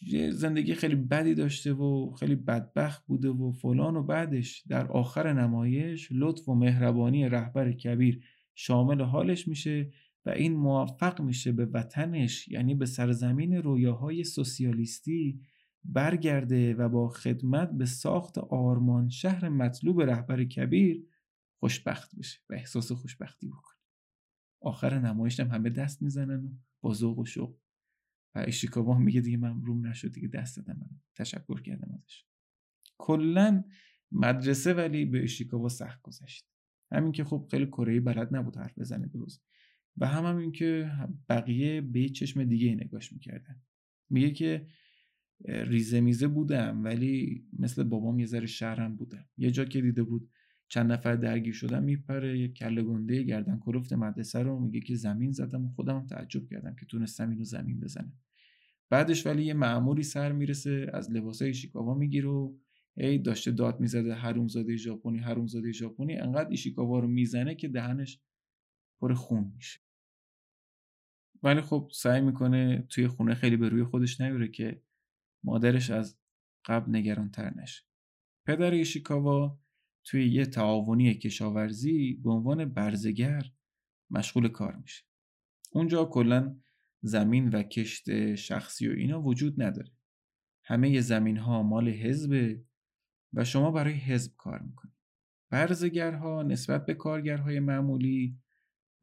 یه زندگی خیلی بدی داشته و خیلی بدبخت بوده و فلان و بعدش در آخر نمایش لطف و مهربانی رهبر کبیر شامل حالش میشه و این موفق میشه به وطنش یعنی به سرزمین رویاهای سوسیالیستی برگرده و با خدمت به ساخت آرمان شهر مطلوب رهبر کبیر خوشبخت بشه و احساس خوشبختی بکنه. آخر نمایش هم همه دست می‌زنن و با ذوق و شوق. و ایشیکاوا میگه دیگه من روم نشد دیگه دست دادم من تشکر کردم ازش. کلا مدرسه ولی به ایشیکاوا سخت گذشت. همین که خب خیلی کره بلد نبود حرف بزنه درست و هم, هم این که بقیه به چشم دیگه نگاش می‌کردن. میگه که ریزه میزه بودم ولی مثل بابام یه ذره شهرم بودم. یه جا که دیده بود چند نفر درگیر شدن میپره یه کله گنده گردن کلفت مدرسه رو میگه که زمین زدم و خودم تعجب کردم که تونستم اینو زمین بزنم. بعدش ولی یه معمولی سر می‌رسه از لباسای ایشیکاوا می‌گیره و ای داشته داد می‌زده حرومزاده ژاپنی حرومزاده ژاپنی انقدر ایشیکاوا رو می‌زنه که دهنش پر خون میشه. ولی خب سعی می‌کنه توی خونه خیلی به روی خودش نیاره که مادرش از قبل نگران تر نشه. پدر ایشیکاوا توی یه تعاونی کشاورزی به عنوان برزگر مشغول کار میشه. اونجا کلا زمین و کشت شخصی و اینا وجود نداره. همه زمین ها مال حزبه و شما برای حزب کار می‌کنید. برزگرها نسبت به کارگرهای معمولی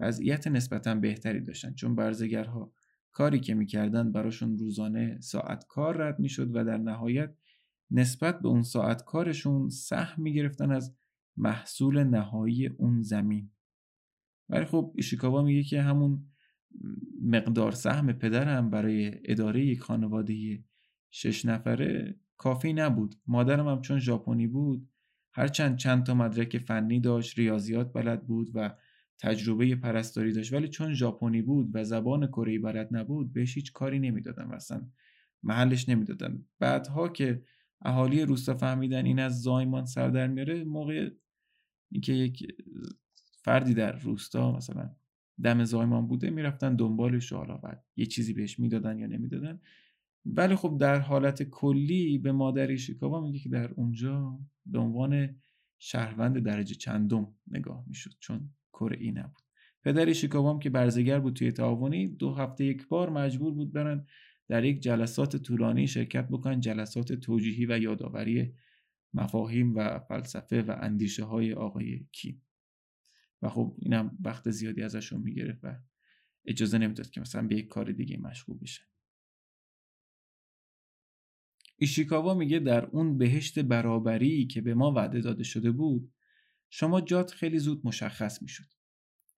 وضعیت نسبتا بهتری داشتن چون برزگرها کاری که می‌کردن براشون روزانه ساعت کار رد می‌شد و در نهایت نسبت به اون ساعت کارشون سهم می‌گرفتن از محصول نهایی اون زمین. ولی خب ایشیکاوا میگه که همون مقدار سهم پدرم برای اداره یک خانواده شش نفره کافی نبود. مادرم هم چون ژاپنی بود هرچند چند تا مدرک فنی داشت ریاضیات بلد بود و تجربه پرستاری داشت. ولی چون ژاپنی بود و زبان کره بلد نبود بهش هیچ کاری نمی‌دادن اصلا محلش نمی‌دادن. بعدها که اهالی روستا فهمیدن این از زایمان سر در میاره موقع اینکه یک فردی در روستا مثلا دم زایمان بوده می‌رفتن دنبالش حالا بعد یه چیزی بهش می‌دادن یا نمی‌دادن. ولی خب در حالت کلی به مادر ایشیکاوا میگه که در اونجا به عنوان شهروند درجه چندم نگاه می‌شد. چون کره ای نبود. پدر ایشیکاوا که برزگر بود توی تعاونی دو هفته یک بار مجبور بود برن در یک جلسات طولانی شرکت بکنن جلسات توجیهی و یادآوری مفاهیم و فلسفه و اندیشه های آقای کیم. و خب اینم وقت زیادی ازشون می‌گرفت و اجازه نمی‌داد که مثلا به یک کار دیگه مشغول بشن. ایشیکاوا میگه در اون بهشت برابری که به ما وعده داده شده بود شما جات خیلی زود مشخص می‌شد.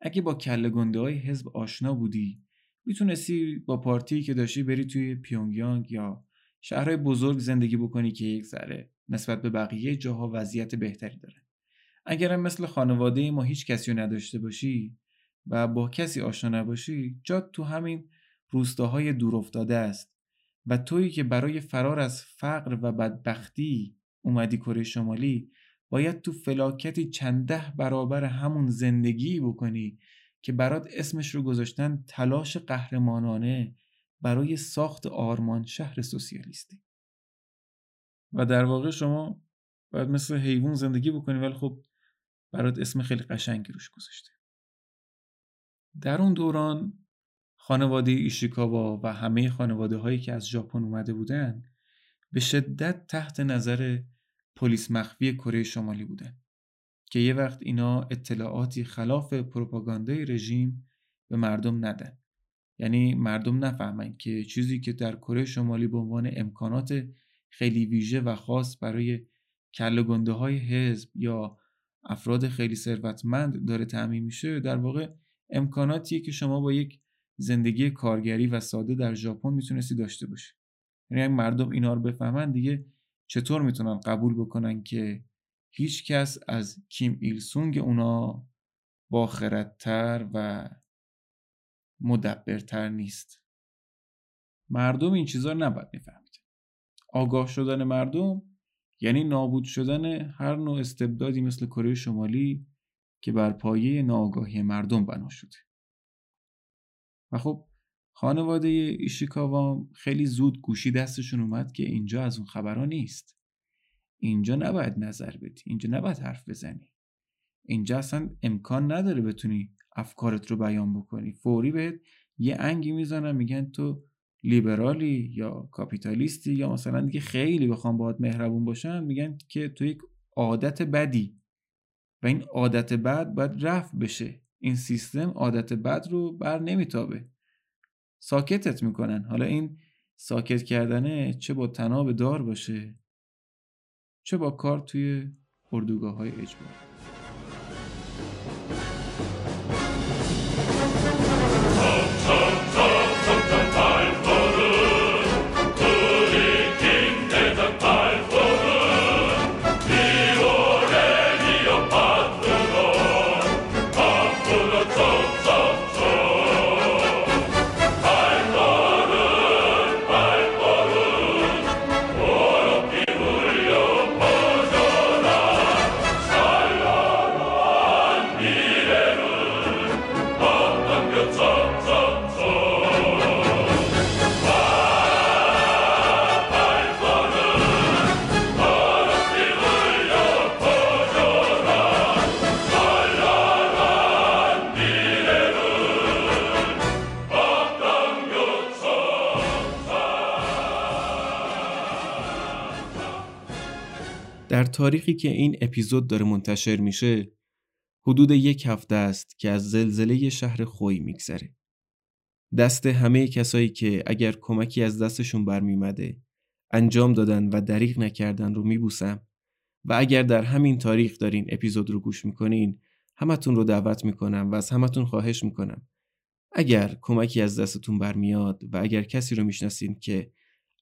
اگه با کله گنده های حزب آشنا بودی می‌تونستی با پارتی که داشتی بری توی پیونگیانگ یا شهرهای بزرگ زندگی بکنی که یک ذره نسبت به بقیه جاها وضعیت بهتری داره. اگرم مثل خانواده ما هیچ کسی رو نداشته باشی و با کسی آشنا نباشی جات تو همین روستاهای دورافتاده است و تویی که برای فرار از فقر و بدبختی اومدی کره شمالی باید تو فلاکتی چنده برابر همون زندگی بکنی که برات اسمش رو گذاشتن تلاش قهرمانانه برای ساخت آرمان شهر سوسیالیستی. و در واقع شما باید مثل حیوان زندگی بکنی ولی خب برات اسم خیلی قشنگی روش گذاشته. در اون دوران خانواده ایشیکاوا و همه خانواده هایی که از ژاپن اومده بودن به شدت تحت نظر پلیس مخفی کره شمالی بودن که یه وقت اینا اطلاعاتی خلاف پروپاگاندای رژیم به مردم ندن. یعنی مردم نفهمن که چیزی که در کره شمالی به عنوان امکانات خیلی ویژه و خاص برای کل گنده های حزب یا افراد خیلی ثروتمند داره تعمین میشه در واقع امکاناتیه که شما با یک زندگی کارگری و ساده در ژاپن می‌تونستی داشته باشی. یعنی مردم اینا رو بفهمن دیگه چطور می‌تونن قبول بکنن که هیچ کس از کیم ایل سونگ اونا باخردتر و مدبرتر نیست؟ مردم این چیزا رو نباید می‌فهمید. آگاه شدن مردم یعنی نابود شدن هر نوع استبدادی مثل کره شمالی که بر پایه ناآگاهی مردم بنا شده. و خب خانواده ایشیکاوا خیلی زود گوشی دستشون اومد که اینجا از اون خبرها نیست. اینجا نباید نظر بدی. اینجا نباید حرف بزنی. اینجا اصلا امکان نداره بتونی افکارت رو بیان بکنی. فوری بهت یه انگی می‌زنن میگن تو لیبرالی یا کاپیتالیستی یا مثلا دیگه خیلی بخوام باهات مهربون باشن میگن که تو یک عادت بدی. و این عادت بد باید رفع بشه. این سیستم عادت بد رو بر نمیتابه. ساکتت می‌کنن. حالا این ساکت کردنه چه با تناب دار باشه چه با کار توی اردوگاه های اجباری. تاریخی که این اپیزود داره منتشر میشه حدود یک هفته است که از زلزله شهر خوی میگذره. دست همه کسایی که اگر کمکی از دستشون برمیمده انجام دادن و دریغ نکردن رو میبوسم و اگر در همین تاریخ دارین اپیزود رو گوش می‌کنین همتون رو دعوت می‌کنم و از همتون خواهش می‌کنم اگر کمکی از دستتون برمیاد و اگر کسی رو می‌شناسین که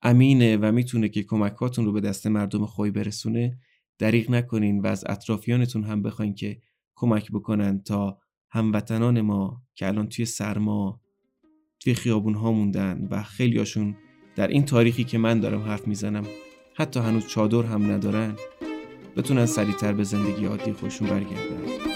امینه و می‌تونه که کمکاتون رو به دست مردم خوی برسونه دریغ نکنین و از اطرافیانتون هم بخواین که کمک بکنن تا هموطنان ما که الان توی سرما توی خیابون ها موندن و خیلیاشون در این تاریخی که من دارم حرف می‌زنم حتی هنوز چادر هم ندارن بتونن سریعتر به زندگی عادی خودشون برگردن.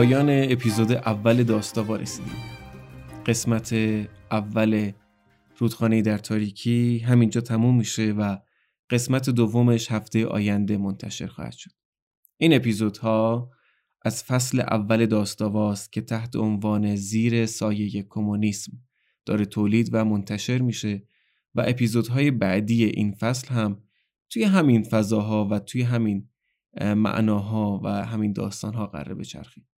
پایان اپیزود اول داستاوا رسیدیم. قسمت اول رودخانه در تاریکی همینجا تموم میشه و قسمت دومش هفته آینده منتشر خواهد شد. این اپیزودها از فصل اول داستاواست که تحت عنوان زیر سایه کمونیسم داره تولید و منتشر میشه و اپیزودهای بعدی این فصل هم توی همین فضاها و توی همین معناها و همین داستانها قراره بچرخید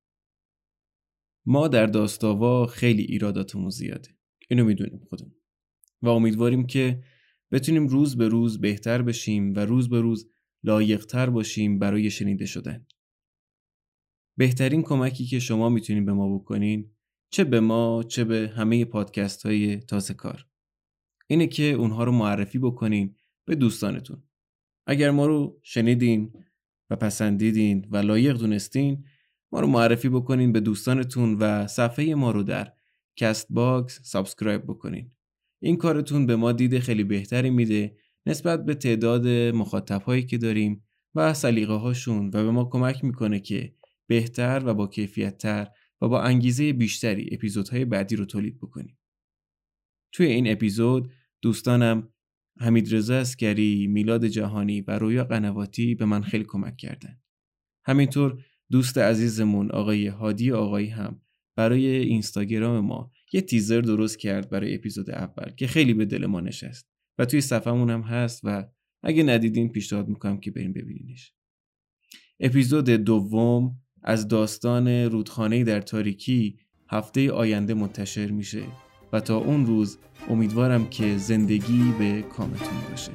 ما در داستاوا خیلی ایراداتمون زیاده. اینو می‌دونیم خودمون. و امیدواریم که بتونیم روز به روز بهتر بشیم و روز به روز لایقتر باشیم برای شنیده شدن. بهترین کمکی که شما می‌تونید به ما بکنین چه به ما چه به همه پادکست های تازه کار. اینه که اونها رو معرفی بکنین به دوستانتون. اگر ما رو شنیدین و پسندیدین و لایق دونستین ما رو معرفی بکنین به دوستانتون و صفحه ما رو در کست باکس سابسکرایب بکنین این کارتون به ما دید خیلی بهتری میده نسبت به تعداد مخاطب هایی که داریم و سلیقه هاشون و به ما کمک می‌کنه که بهتر و با کیفیت تر و با انگیزه بیشتری اپیزودهای بعدی رو تولید بکنیم. توی این اپیزود دوستانم حمید رضا اسکری، میلاد جهانی و رویا قنواتی به من خیلی کمک کردن. همینطور دوست عزیزمون آقای هادی آقایی هم برای اینستاگرام ما یه تیزر درست کرد برای اپیزود اول که خیلی به دل ما نشست و توی صفحمون هم هست و اگه ندیدین پیشنهاد می‌کنم که بریم ببینینش. اپیزود دوم از داستان رودخانه در تاریکی هفته آینده منتشر میشه و تا اون روز امیدوارم که زندگی به کامتون باشه